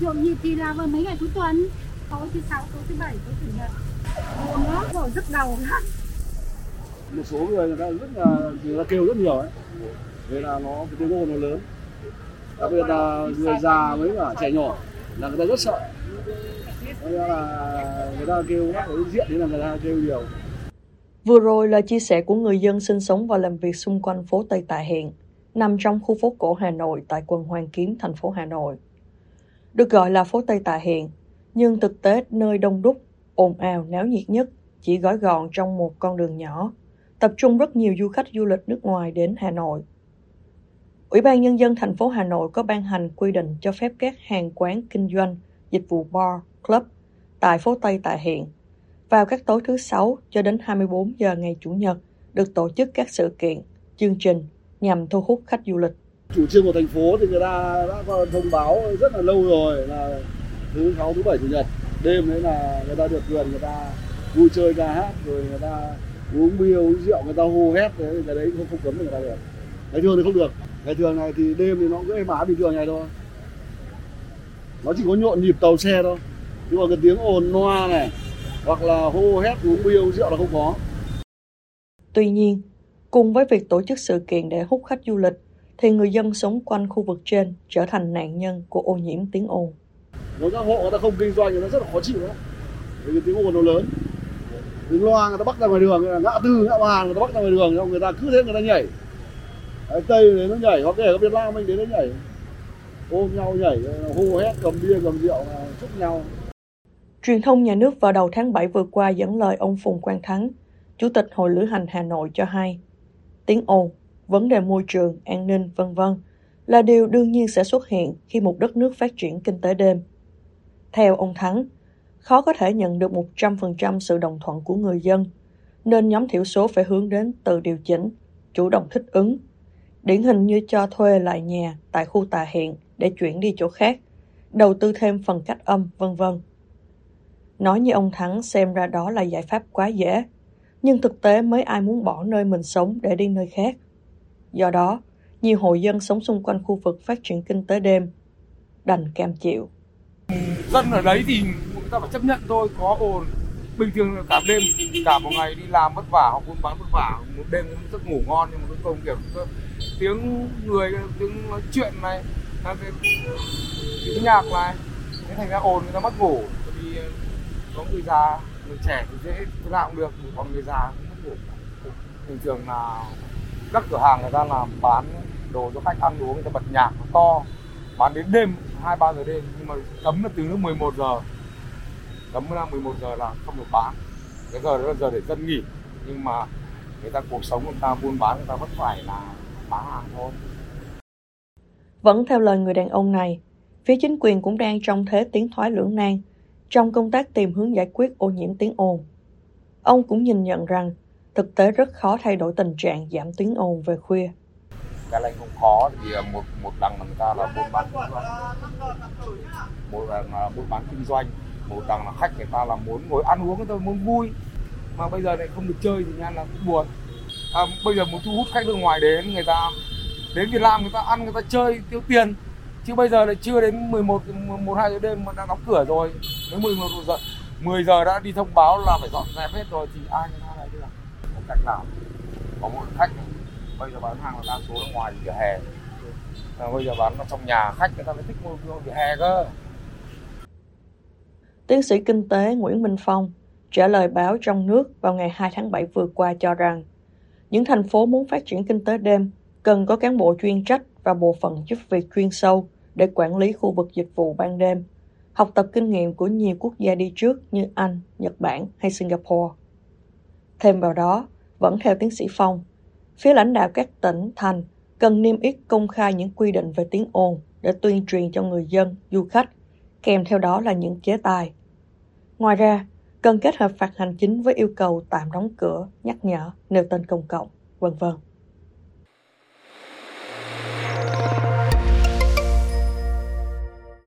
Nhộn nhịp thì là vào mấy ngày cuối tuần. Tối thứ sáu, tối thứ bảy, tối chủ nhật. Buồn lắm, rồi rất đầu lắm một số người người ta rất là người ta kêu rất nhiều ấy. Thế là nó cái tiếng ồn nó lớn. Đặc biệt là người già với cả trẻ nhỏ là người ta rất sợ. Nên là người ta kêu cái diện thế là người ta kêu nhiều. Vừa rồi là chia sẻ của người dân sinh sống và làm việc xung quanh phố Tây Tạ Hiện, nằm trong khu phố cổ Hà Nội tại quận Hoàn Kiếm, thành phố Hà Nội. Được gọi là phố Tây Tạ Hiện, nhưng thực tế nơi đông đúc, ồn ào, náo nhiệt nhất chỉ gói gọn trong một con đường nhỏ, tập trung rất nhiều du khách du lịch nước ngoài đến Hà Nội. Ủy ban Nhân dân thành phố Hà Nội có ban hành quy định cho phép các hàng quán kinh doanh, dịch vụ bar, club tại phố Tây Tạ Hiện vào các tối thứ Sáu cho đến 24 giờ ngày Chủ nhật được tổ chức các sự kiện, chương trình nhằm thu hút khách du lịch chủ trương của thành phố thì người ta đã có thông báo rất là lâu rồi là thứ sáu thứ bảy chủ nhật đêm đấy là người ta được quyền người ta vui chơi ca hát rồi người ta uống bia uống rượu người ta hô hét thế thì cái đấy không không cấm được người ta được. Ngày thường thì không được. Ngày thường này thì đêm thì nó cứ êm ái bình thường này thôi. Nó chỉ có nhộn nhịp tàu xe thôi. Nhưng mà cái tiếng ồn loa này hoặc là hô hét uống bia uống rượu là không có. Tuy nhiên, cùng với việc tổ chức sự kiện để hút khách du lịch, thì người dân sống quanh khu vực trên trở thành nạn nhân của ô nhiễm tiếng ồn. nếu các hộ người ta không kinh doanh thì nó rất là khó chịu đó. Vì tiếng ồn nó lớn. Tiếng loa người ta bắt ra ngoài đường ngã tư ngã ba người ta bắt ra ngoài đường xong người ta cứ thế người ta nhảy. Đấy, tây đến nó nhảy hoặc kể có việt nam mình đến nó nhảy. Ôm nhau nhảy hô hét cầm bia cầm rượu chúc nhau. Truyền thông nhà nước vào đầu tháng 7 vừa qua dẫn lời ông Phùng Quang Thắng, Chủ tịch Hội Lữ hành Hà Nội cho hay, tiếng ồn, vấn đề môi trường, an ninh, vân vân là điều đương nhiên sẽ xuất hiện khi một đất nước phát triển kinh tế đêm. Theo ông Thắng, khó có thể nhận được 100% sự đồng thuận của người dân, nên nhóm thiểu số phải hướng đến từ điều chỉnh, chủ động thích ứng. Điển hình như cho thuê lại nhà tại khu tà hiện để chuyển đi chỗ khác, đầu tư thêm phần cách âm, vân vân. Nói như ông Thắng xem ra đó là giải pháp quá dễ, nhưng thực tế mấy ai muốn bỏ nơi mình sống để đi nơi khác. Do đó, nhiều hộ dân sống xung quanh khu vực phát triển kinh tế đêm đành cam chịu. dân ở đấy thì người ta phải chấp nhận thôi có ồn bình thường là cả đêm cả một ngày đi làm vất vả hoặc buôn bán vất vả một đêm cũng giấc ngủ ngon nhưng mà cuối cùng kiểu tiếng người tiếng nói chuyện này cái tiếng nhạc này thế thành ra ồn người ta mất ngủ vì có người già người trẻ thì dễ thế nào cũng được còn người già cũng mất ngủ bình thường là các cửa hàng người ta làm bán đồ cho khách ăn uống người ta bật nhạc nó to bán đến đêm hai ba giờ đêm. Nhưng mà cấm là từ lúc 11 giờ cấm là 11 giờ là không được bán. Cái giờ đó là giờ để dân nghỉ. Nhưng mà người ta cuộc sống người ta buôn bán người ta vẫn phải là bán hàng thôi. Vẫn theo lời người đàn ông này, phía chính quyền cũng đang trong thế tiến thoái lưỡng nan trong công tác tìm hướng giải quyết ô nhiễm tiếng ồn. Ông cũng nhìn nhận rằng thực tế rất khó thay đổi tình trạng giảm tiếng ồn về khuya. cái này cũng khó vì à, một một đằng là người ta là buôn bán kinh doanh. Một đằng là buôn bán kinh doanh một đằng là khách người ta là muốn ngồi ăn uống người ta muốn vui. Mà bây giờ lại không được chơi thì nha là cũng buồn. À, bây giờ muốn thu hút khách nước ngoài đến người ta đến Việt Nam người ta ăn người ta chơi tiêu tiền. Chứ bây giờ lại chưa đến 11 một hai giờ đêm mà đã đóng cửa rồi. Đến 11 giờ 10 giờ đã đi thông báo là phải dọn dẹp hết rồi thì ai cách làm. Nào có một khách bây giờ bán hàng là đa số ở ngoài vỉa hè. À, bây giờ bán ở trong nhà khách người ta mới thích mua mua vỉa hè cơ. Tiến sĩ kinh tế Nguyễn Minh Phong trả lời báo trong nước vào ngày 2 tháng 7 vừa qua cho rằng những thành phố muốn phát triển kinh tế đêm cần có cán bộ chuyên trách và bộ phận giúp việc chuyên sâu để quản lý khu vực dịch vụ ban đêm, học tập kinh nghiệm của nhiều quốc gia đi trước như Anh, Nhật Bản hay Singapore. Thêm vào đó, vẫn theo tiến sĩ Phong, phía lãnh đạo các tỉnh, thành cần niêm yết công khai những quy định về tiếng ồn để tuyên truyền cho người dân, du khách, kèm theo đó là những chế tài. Ngoài ra, cần kết hợp phạt hành chính với yêu cầu tạm đóng cửa, nhắc nhở, nêu tên công cộng, vân vân.